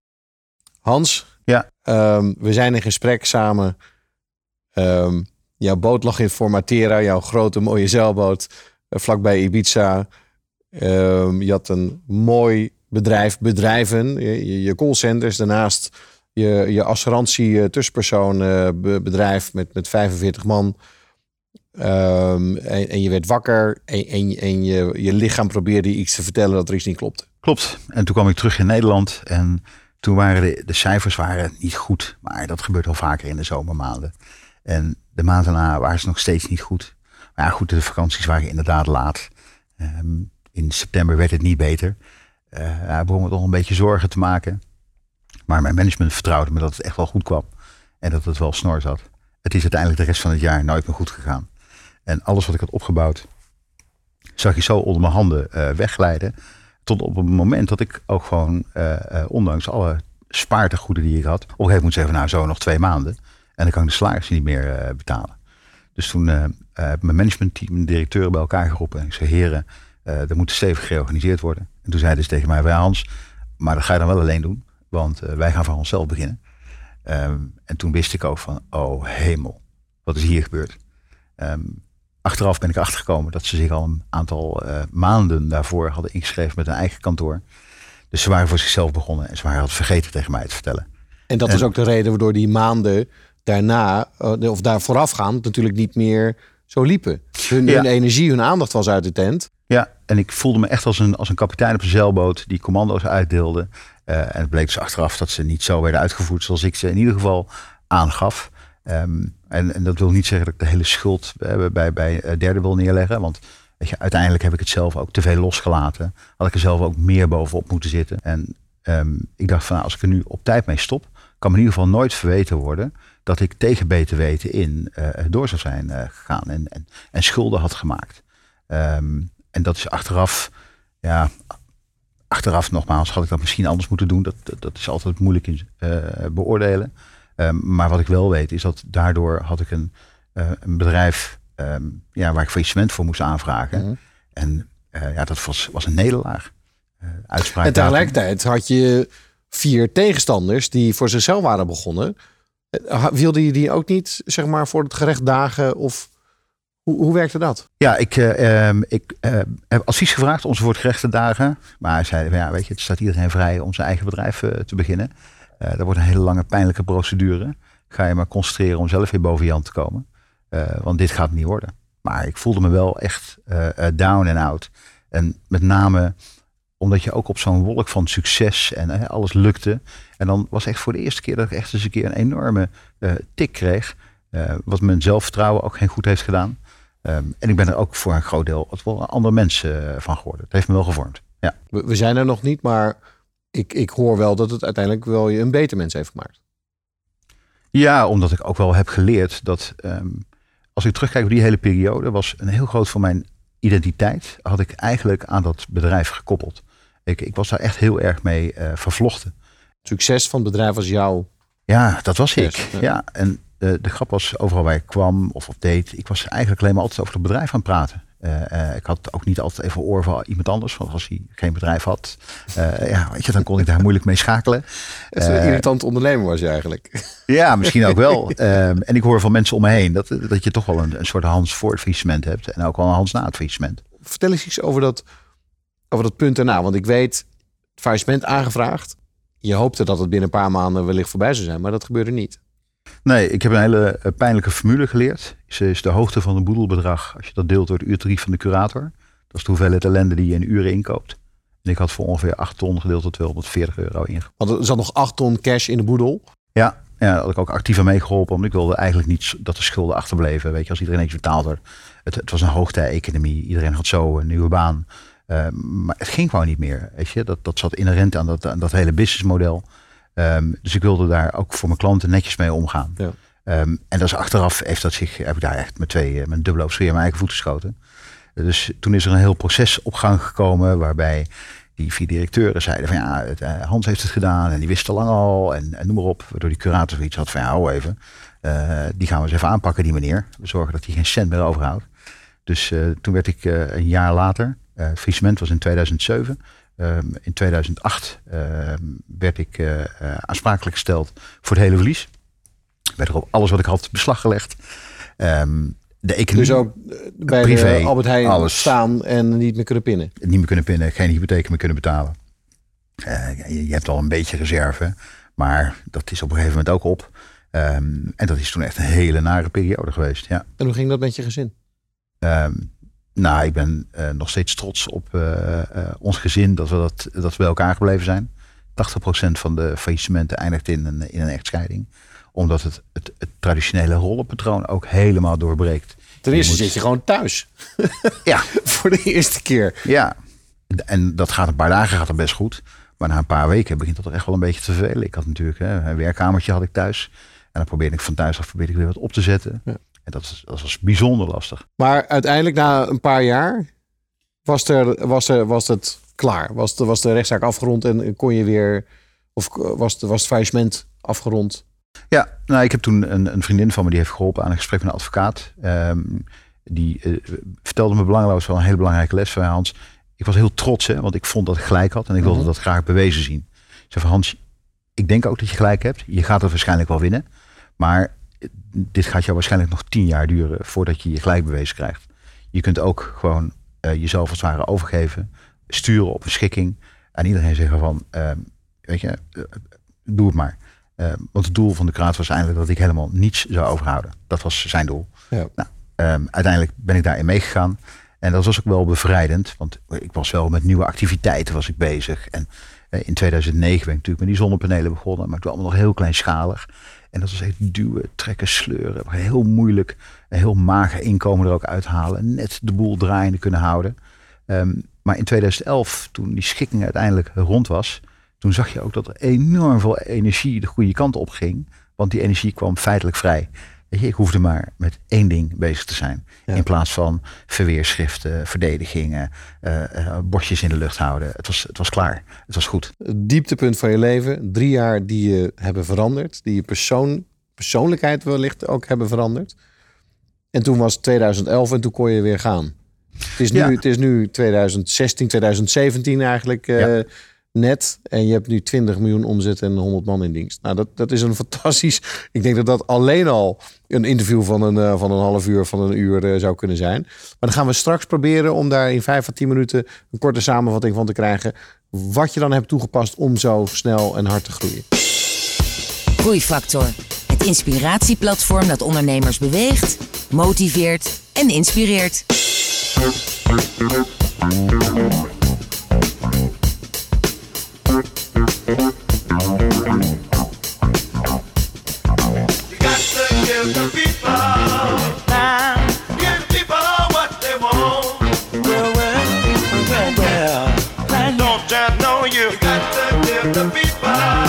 Hans, Ja. ehm, we zijn in gesprek samen. Ehm, jouw boot lag in Formatera, jouw grote mooie zeilboot eh, vlakbij Ibiza. Ehm, je had een mooi bedrijf, bedrijven, je, je- callcenters, daarnaast je, je assurantie eh, tussenpersoon eh, be- bedrijf met, met 45 man. Ehm, en, en je werd wakker en, en, je, je lichaam probeerde iets te vertellen dat er iets niet klopte. Klopt. En toen kwam ik terug in Nederland en toen waren de, cijfers waren niet goed. Maar dat gebeurt al vaker in de zomermaanden. En de maand daarna waren ze nog steeds niet goed. Maar ja, goed, de vakanties waren inderdaad laat. Ehm, in september werd het niet beter. Eh hij begon me toch een beetje zorgen te maken. Maar mijn management vertrouwde me dat het echt wel goed kwam. En dat het wel snor zat. Het is uiteindelijk de rest van het jaar nooit meer goed gegaan. En alles wat ik had opgebouwd, zag je zo onder mijn handen eh, wegglijden. Tot op het moment dat ik ook gewoon, eh, eh, ondanks alle spaartegoeden die ik had, op een gegeven moment zeggen, nou zo nog twee maanden. En dan kan ik de salarissen niet meer betalen. Dus toen heb mijn managementteam, de directeuren bij elkaar geroepen. En ik zei, heren, er moet stevig georganiseerd worden. En toen zeiden ze tegen mij, "Ja, Hans, maar dat ga je dan wel alleen doen. Want wij gaan van onszelf beginnen. Ehm, en toen wist ik ook van, oh hemel, wat is hier gebeurd? Ehm, achteraf ben ik achtergekomen dat ze zich al een aantal eh, maanden daarvoor hadden ingeschreven met een eigen kantoor. Dus ze waren voor zichzelf begonnen en ze waren het vergeten tegen mij te vertellen. En dat En- is ook de reden waardoor die maanden daarna, eh, of daar voorafgaand, natuurlijk niet meer zo liepen. Hun, Ja. hun energie, hun aandacht was uit de tent. Ja, en ik voelde me echt als een, als een kapitein op een zeilboot die commando's uitdeelde. Eh, en het bleek dus achteraf dat ze niet zo werden uitgevoerd zoals ik ze in ieder geval aangaf. Ehm, en, en dat wil niet zeggen dat ik de hele schuld eh, bij, bij eh, derden wil neerleggen. Want weet je, uiteindelijk heb ik het zelf ook te veel losgelaten. Had ik er zelf ook meer bovenop moeten zitten. En ehm, ik dacht van nou, als ik er nu op tijd mee stop, kan me in ieder geval nooit verweten worden dat ik tegen beter weten in eh, door zou zijn gegaan en, en, en schulden had gemaakt. Ehm, en dat is achteraf, ja, achteraf nogmaals, had ik dat misschien anders moeten doen. Dat, dat, is altijd moeilijk in beoordelen. Ehm, maar wat ik wel weet is dat daardoor had ik een, eh, een bedrijf ehm, ja, waar ik faillissement voor moest aanvragen. Mhm. En eh, ja, dat was, was een nederlaag. Eh uitspraak En tegelijkertijd had je vier tegenstanders die voor zichzelf waren begonnen. Wilde je die ook niet, zeg maar, voor het gerecht dagen? Of hoe, hoe werkte dat? Ja, ik, eh, ehm, ik eh, heb advies gevraagd om ze voor het gerecht te dagen. Maar hij zei, ja, weet je, het staat iedereen vrij om zijn eigen bedrijf te beginnen. Eh dat wordt een hele lange pijnlijke procedure. Ga je maar concentreren om zelf weer boven Jan te komen. Eh, want dit gaat niet worden. Maar ik voelde me wel echt eh, down en out. En met name omdat je ook op zo'n wolk van succes en alles lukte. En dan was echt voor de eerste keer dat ik echt eens een keer een enorme tik kreeg. wat mijn zelfvertrouwen ook geen goed heeft gedaan. Ehm, en ik ben er ook voor een groot deel wat wel een ander van geworden. Het heeft me wel gevormd. Ja. We zijn er nog niet, maar ik, ik hoor wel dat het uiteindelijk wel je een beter mens heeft gemaakt. ja, omdat ik ook wel heb geleerd dat ehm, als ik terugkijk op die hele periode, was een heel groot van mijn identiteit had ik eigenlijk aan dat bedrijf gekoppeld. Ik, ik was daar echt heel erg mee eh, vervlochten. Het succes van het bedrijf was jouw Ja, dat was ik. Ja. ja. en de, de grap was overal waar ik kwam of op deed, ik was eigenlijk alleen maar altijd over het bedrijf aan het praten. Eh, ik had ook niet altijd even oor van iemand anders, want als hij geen bedrijf had, eh, ja, weet je, dan kon ik daar moeilijk mee schakelen. Is een irritant ondernemer was je eigenlijk. *laughs* Ja, misschien ook wel. *laughs* Ehm, en ik hoor van mensen om me heen dat, dat je toch wel een, een soort Hans voor het faillissement hebt. En ook wel een Hans na het faillissement. Vertel eens iets over dat, over dat punt daarna. Want ik weet, faillissement aangevraagd. Je hoopte dat het binnen een paar maanden wellicht voorbij zou zijn, maar dat gebeurde niet. Nee, ik heb een hele eh, pijnlijke formule geleerd. Is, is de hoogte van een boedelbedrag als je dat deelt door het uurtarief van de curator. Dat is de hoeveelheid ellende die je in uren inkoopt. En ik had voor ongeveer 8 ton gedeeld tot 240 euro ingekoopt. Want er zat nog 8 ton cash in de boedel. Ja, ja, daar had ik ook actief aan meegeholpen. Want ik wilde eigenlijk niet dat de schulden achterbleven. Weet je, als iedereen iets betaald werd. Het, het was een hoogtij-economie. Iedereen had zo een nieuwe baan. Eh, maar het ging gewoon niet meer. Weet je? Dat, dat zat inherent aan dat, aan dat hele businessmodel. Ehm, dus ik wilde daar ook voor mijn klanten netjes mee omgaan. Ja. Ehm, en dat is achteraf heeft dat zich, heb ik daar echt met twee, eh, met dubbele overschreer mijn eigen voet geschoten. Dus toen is er een heel proces op gang gekomen waarbij die vier directeuren zeiden van ja, het, eh, Hans heeft het gedaan en die wist al lang al en, en noem maar op. Waardoor die curator zoiets had van ja, hou even. Eh, die gaan we eens even aanpakken, die meneer. We zorgen dat hij geen cent meer overhoudt. Dus toen werd ik een jaar later, het faillissement was in 2007. Ehm, in 2008 ehm, werd ik eh, eh, aansprakelijk gesteld voor het hele verlies. Werd er op alles wat ik had beslag gelegd. Ehm, de economie, Dus ook eh, bij Privé, de Albert Heijn alles. staan en niet meer kunnen pinnen. niet meer kunnen pinnen, geen hypotheek meer kunnen betalen. Je, hebt al een beetje reserve, maar dat is op een gegeven moment ook op. En dat is toen echt een hele nare periode geweest. Ja. En hoe ging dat met je gezin? Nou, ik ben eh, nog steeds trots op eh, eh, ons gezin dat we, dat, dat we bij elkaar gebleven zijn. 80% van de faillissementen eindigt in een, in een echtscheiding. Omdat het, het, het traditionele rollenpatroon ook helemaal doorbreekt. Ten Je eerste moet- zit je gewoon thuis. *laughs* Ja, *laughs* Voor de eerste keer. Ja, en dat gaat een paar dagen gaat het best goed. Maar na een paar weken begint dat toch echt wel een beetje te vervelen. Ik had natuurlijk hè, een werkkamertje had ik thuis. En dan probeerde ik van thuis af probeerde ik weer wat op te zetten. Ja. En dat, dat was bijzonder lastig. Maar uiteindelijk, na een paar jaar, was, er, was, er, was het klaar. Was de, was de rechtszaak afgerond en kon je weer... Of was, de, was het faillissement afgerond? Ja, nou, ik heb toen een, een vriendin van me die heeft geholpen aan een gesprek met een advocaat. Ehm, die eh, vertelde me belangloos wel een hele belangrijke les van Hans. Ik was heel trots, hè, want ik vond dat ik gelijk had en ik wilde Mhm. dat graag bewezen zien. Ik zei van Hans, ik denk ook dat je gelijk hebt. Je gaat het waarschijnlijk wel winnen. Maar eh, dit gaat jou waarschijnlijk nog tien jaar duren voordat je je gelijk bewezen krijgt. Je kunt ook gewoon eh, jezelf als het ware overgeven, sturen op een schikking. En iedereen zeggen van, ehm, weet je, eh, doe het maar. Eh, want het doel van de kraat was eigenlijk dat ik helemaal niets zou overhouden. Dat was zijn doel. Ja. Nou, ehm, uiteindelijk ben ik daarin meegegaan. En dat was ook wel bevrijdend. Want ik was wel met nieuwe activiteiten was ik bezig. En eh, in 2009 ben ik natuurlijk met die zonnepanelen begonnen. Maar toen allemaal nog heel kleinschalig. En dat was echt duwen, trekken, sleuren. Heel moeilijk. Heel mager inkomen er ook uithalen. Net de boel draaiende kunnen houden. Ehm, maar in 2011, toen die schikking uiteindelijk rond was, toen zag je ook dat er enorm veel energie de goede kant op ging. Want die energie kwam feitelijk vrij. Je, ik hoefde maar met één ding bezig te zijn. Ja. In plaats van verweerschriften, verdedigingen, eh, bordjes in de lucht houden. Het was, het was klaar. Het was goed. Het dieptepunt van je leven. Drie jaar die je hebben veranderd. Die je persoon, persoonlijkheid wellicht ook hebben veranderd. En toen was het 2011 en toen kon je weer gaan. Het is nu, Ja. het is nu 2016, 2017 eigenlijk eh. Net. En je hebt nu 20 miljoen omzet en 100 man in dienst. Nou, dat, dat is een fantastisch... Ik denk dat dat alleen al een interview van een, eh, van een half uur, van een uur eh, zou kunnen zijn. Maar dan gaan we straks proberen om daar in 5 à 10 minuten een korte samenvatting van te krijgen. Wat je dan hebt toegepast om zo snel en hard te groeien. Groeifactor. Het inspiratieplatform dat ondernemers beweegt, motiveert en inspireert. You got to give the people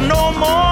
no more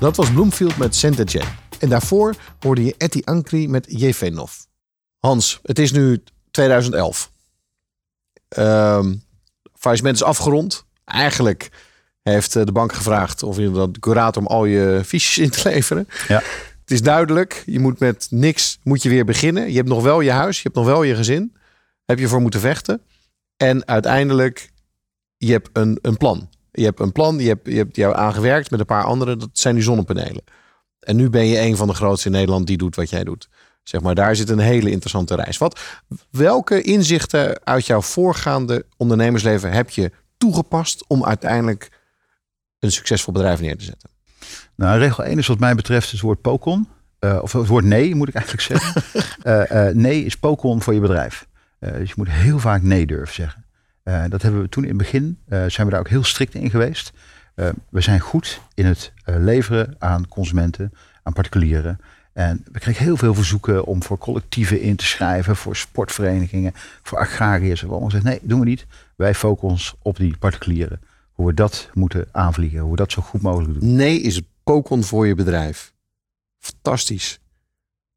Dat was Bloomfield met Saint Etienne. En daarvoor hoorde je Etty Ankri met Jefenov. Hans, het is nu 2011. Ehm faillissement is afgerond. Eigenlijk heeft eh, de bank gevraagd of je dat curator om al je fiches in te *laughs* leveren. Ja. Het is duidelijk, je moet met niks moet je weer beginnen. Je hebt nog wel je huis, je hebt nog wel je gezin. Heb je voor moeten vechten. En uiteindelijk, je hebt een, een plan. Je hebt een plan, je hebt, je hebt jou aangewerkt met een paar anderen. Dat zijn die zonnepanelen. En nu ben je een van de grootste in Nederland die doet wat jij doet. Zeg maar, daar zit een hele interessante reis. Wat, welke inzichten uit jouw voorgaande ondernemersleven heb je toegepast om uiteindelijk een succesvol bedrijf neer te zetten? Nou, regel 1 is wat mij betreft het woord pokon. Eh, of het woord nee, moet ik eigenlijk zeggen. *laughs* Eh, eh, nee is pokon voor je bedrijf. Dus je moet heel vaak nee durven zeggen. Eh, dat hebben we toen in het begin, eh, zijn we daar ook heel strikt in geweest. Eh, we zijn goed in het leveren aan consumenten, aan particulieren. En we kregen heel veel verzoeken om voor collectieven in te schrijven, voor sportverenigingen, voor agrariërs. We allemaal zeggen, nee, doen we niet. Wij focussen ons op die particulieren. Hoe we dat moeten aanvliegen, hoe we dat zo goed mogelijk doen. Nee is het pokon voor je bedrijf. Fantastisch.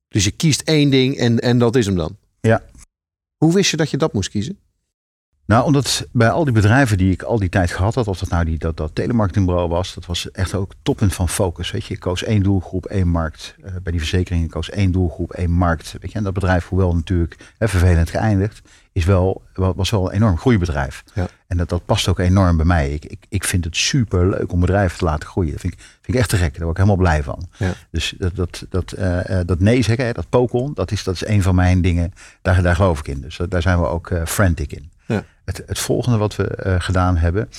Dus je kiest één ding en, en dat is hem dan. Ja. Hoe wist je dat je dat moest kiezen? Nou, omdat bij al die bedrijven die ik al die tijd gehad had, of dat nou die, dat, dat telemarketingbureau was, dat was echt ook toppunt van focus. Weet je, ik koos één doelgroep, één markt. Eh, bij die verzekeringen koos één doelgroep, één markt. Weet je, en dat bedrijf, hoewel natuurlijk hè, vervelend geëindigd, is wel, wa- was wel een enorm groeibedrijf. Ja. En dat, dat past ook enorm bij mij. Ik, ik, ik vind het super leuk om bedrijven te laten groeien. Dat vind ik, vind ik echt te gek. Daar word ik helemaal blij van. Ja. Dus dat, dat, dat, eh, eh, dat nee zeggen, hè, dat pokon, dat is, dat is een van mijn dingen. Daar, daar geloof ik in. Dus daar zijn we ook eh, frantic in. Het, het volgende wat we eh, gedaan hebben,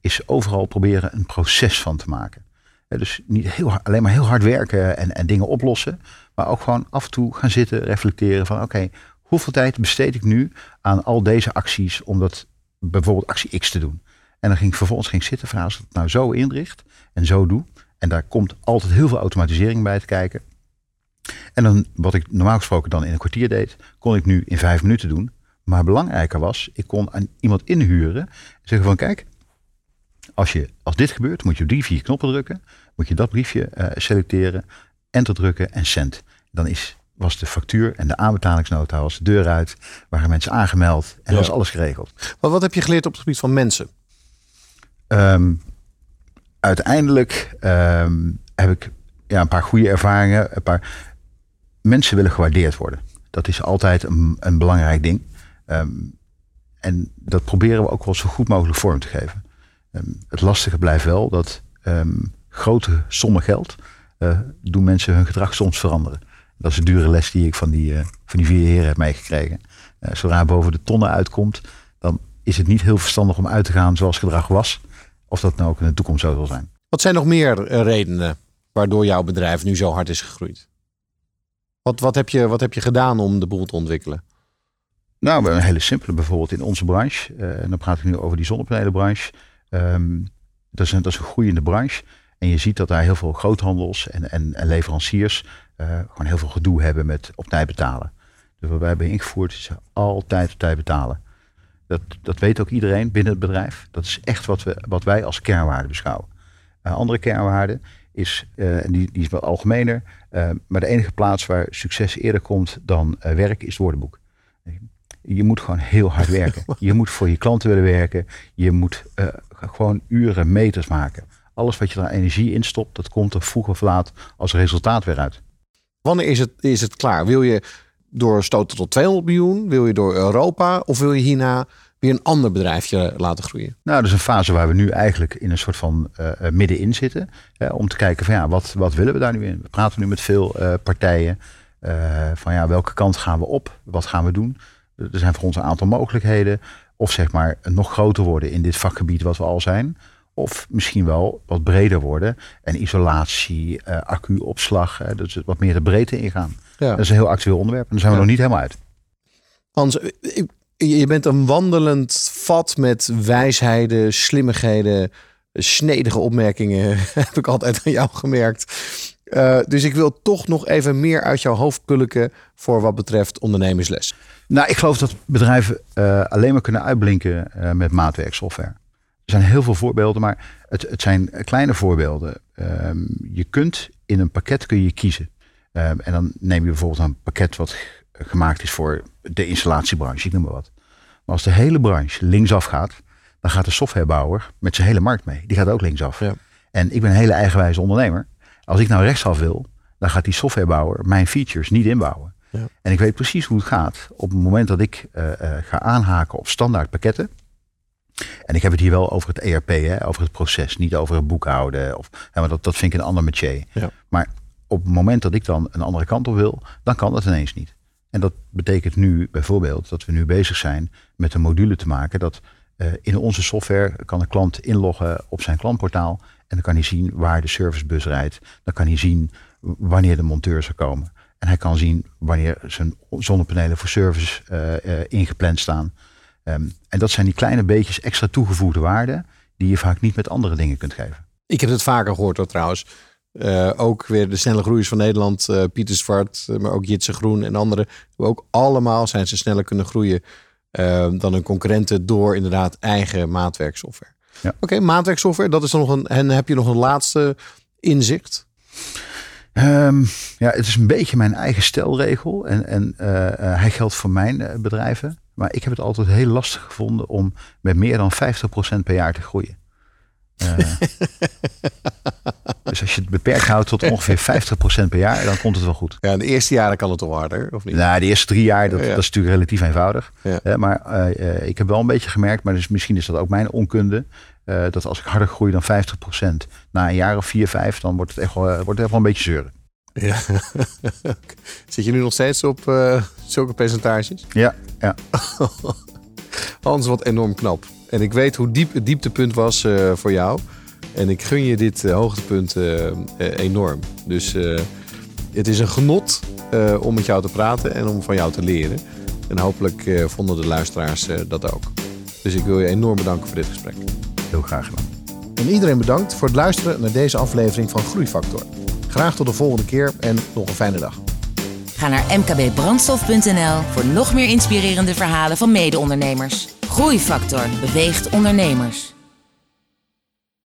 is overal proberen een proces van te maken. Dus niet heel, alleen maar heel hard werken en, en dingen oplossen. Maar ook gewoon af en toe gaan zitten, reflecteren van oké, hoeveel tijd besteed ik nu aan al deze acties om dat bijvoorbeeld actie X te doen. En dan ging ik vervolgens ging zitten van als ik het nou zo inricht en zo doe. En daar komt altijd heel veel automatisering bij te kijken. En dan, wat ik normaal gesproken dan in een kwartier deed, kon ik nu in vijf minuten doen. Maar belangrijker was, ik kon aan iemand inhuren en zeggen van kijk, als, je, als dit gebeurt, moet je op die vier knoppen drukken. Moet je dat briefje eh, selecteren, enter drukken en send. Dan is, was de factuur en de aanbetalingsnota was de deur uit. Waren mensen aangemeld en Ja. was alles geregeld. Maar wat heb je geleerd op het gebied van mensen? Ehm, uiteindelijk ehm, heb ik ja, een paar goede ervaringen. Een paar mensen willen gewaardeerd worden. Dat is altijd een, een belangrijk ding. Ehm, en dat proberen we ook wel zo goed mogelijk vorm te geven. Ehm, het lastige blijft wel dat ehm, grote sommen geld eh, doen mensen hun gedrag soms veranderen. Dat is een dure les die ik van die, eh, van die vier heren heb meegekregen. Eh, zodra boven de tonnen uitkomt, dan is het niet heel verstandig om uit te gaan zoals gedrag was. Of dat nou ook in de toekomst zo zal zijn. Wat zijn nog meer redenen waardoor jouw bedrijf nu zo hard is gegroeid? Wat, wat, heb je, wat heb je gedaan om de boel te ontwikkelen? Nou, een hele simpele bijvoorbeeld in onze branche. eh, en dan praat ik nu over die zonnepanelenbranche. Ehm, dat, is een, dat is een groeiende branche. En je ziet dat daar heel veel groothandels en, en, leveranciers eh, gewoon heel veel gedoe hebben met op tijd betalen. Dus wat wij hebben ingevoerd is altijd op tijd betalen. Dat, dat weet ook iedereen binnen het bedrijf. Dat is echt wat, we, wat wij als kernwaarde beschouwen. Een andere kernwaarde is, en die, die is wel algemener, maar de enige plaats waar succes eerder komt dan werk is het woordenboek. Je moet gewoon heel hard werken. *laughs* Je moet voor je klanten willen werken. Je moet eh, gewoon uren, meters maken. Alles wat je daar energie in stopt, dat komt er vroeg of laat als resultaat weer uit. Wanneer is het, is het klaar? Wil je doorstoten tot 200 miljoen? Wil je door Europa? Of wil je hierna weer een ander bedrijfje laten groeien? Nou, dat is een fase waar we nu eigenlijk in een soort van eh, eh, middenin zitten. Hè, om te kijken van ja, wat, wat willen we daar nu in? We praten nu met veel partijen. eh, van ja, welke kant gaan we op? Wat gaan we doen? Er zijn voor ons een aantal mogelijkheden. Of zeg maar nog groter worden in dit vakgebied wat we al zijn. Of misschien wel wat breder worden. En isolatie, eh accu-opslag. eh, dus wat meer de breedte ingaan. Ja. Dat is een heel actueel onderwerp. En daar zijn we Ja. nog niet helemaal uit. Hans, je je bent een wandelend vat met wijsheden, slimmigheden, snedige opmerkingen. *laughs* Heb ik altijd aan jou gemerkt. Eh, dus ik wil toch nog even meer uit jouw hoofd pulken voor wat betreft ondernemersles. Nou, ik geloof dat bedrijven eh, alleen maar kunnen uitblinken eh, met maatwerksoftware. Er zijn heel veel voorbeelden, maar het, het zijn kleine voorbeelden. Ehm, je kunt in een pakket kun je kiezen. Ehm, en dan neem je bijvoorbeeld een pakket wat gemaakt is voor de installatiebranche, ik noem maar wat. Maar als de hele branche linksaf gaat, dan gaat de softwarebouwer met zijn hele markt mee. Die gaat ook linksaf. Ja. En ik ben een hele eigenwijze ondernemer. Als ik nou rechtsaf wil, dan gaat die softwarebouwer mijn features niet inbouwen. Ja. En ik weet precies hoe het gaat. Op het moment dat ik eh, eh, ga aanhaken op standaard pakketten. En ik heb het hier wel over het ERP, hè, over het proces, niet over het boekhouden. Of, hè, maar dat, dat vind ik een ander métier. Ja. Maar op het moment dat ik dan een andere kant op wil, dan kan dat ineens niet. En dat betekent nu bijvoorbeeld dat we nu bezig zijn met een module te maken dat eh, in onze software kan een klant inloggen op zijn klantportaal en dan kan hij zien waar de servicebus rijdt. Dan kan hij zien wanneer de monteurs er komen. En hij kan zien wanneer zijn zonnepanelen voor service eh, eh, ingepland staan. Ehm, en dat zijn die kleine beetjes extra toegevoegde waarde die je vaak niet met andere dingen kunt geven. Ik heb het vaker gehoord hoor, trouwens. Eh, ook weer de snelle groeiers van Nederland, Pieter Zwart, maar ook Jitse Groen en anderen. Ook allemaal zijn ze sneller kunnen groeien eh, dan hun concurrenten door inderdaad eigen maatwerksoftware. Ja. Oké, maatwerksoftware, dat is dan nog een. En heb je nog een laatste inzicht? Ehm, ja, het is een beetje mijn eigen stelregel. En, en eh, eh, hij geldt voor mijn eh, bedrijven. Maar ik heb het altijd heel lastig gevonden om met meer dan 50% per jaar te groeien. Dus als je het beperkt houdt tot ongeveer 50% per jaar, dan komt het wel goed. Ja, de eerste jaren kan het toch harder, of niet? Nou, de eerste drie jaar, dat, Ja. dat is natuurlijk relatief eenvoudig. Ja. Maar ik heb wel een beetje gemerkt, maar dus misschien is dat ook mijn onkunde, eh, dat als ik harder groei dan 50%, na een jaar of vier, vijf, dan wordt het echt wel, eh, wordt het echt wel een beetje zeuren. Ja. *laughs* Zit je nu nog steeds op eh, zulke percentages? Ja, ja. *laughs* Hans, wat enorm knap. En ik weet hoe diep het dieptepunt was voor jou. En ik gun je dit hoogtepunt enorm. Dus het is een genot om met jou te praten en om van jou te leren. En hopelijk vonden de luisteraars dat ook. Dus ik wil je enorm bedanken voor dit gesprek. Heel graag gedaan. En iedereen bedankt voor het luisteren naar deze aflevering van Groeifactor. Graag tot de volgende keer en nog een fijne dag. Ga naar mkbbrandstof.nl voor nog meer inspirerende verhalen van mede-ondernemers. Groeifactor beweegt ondernemers.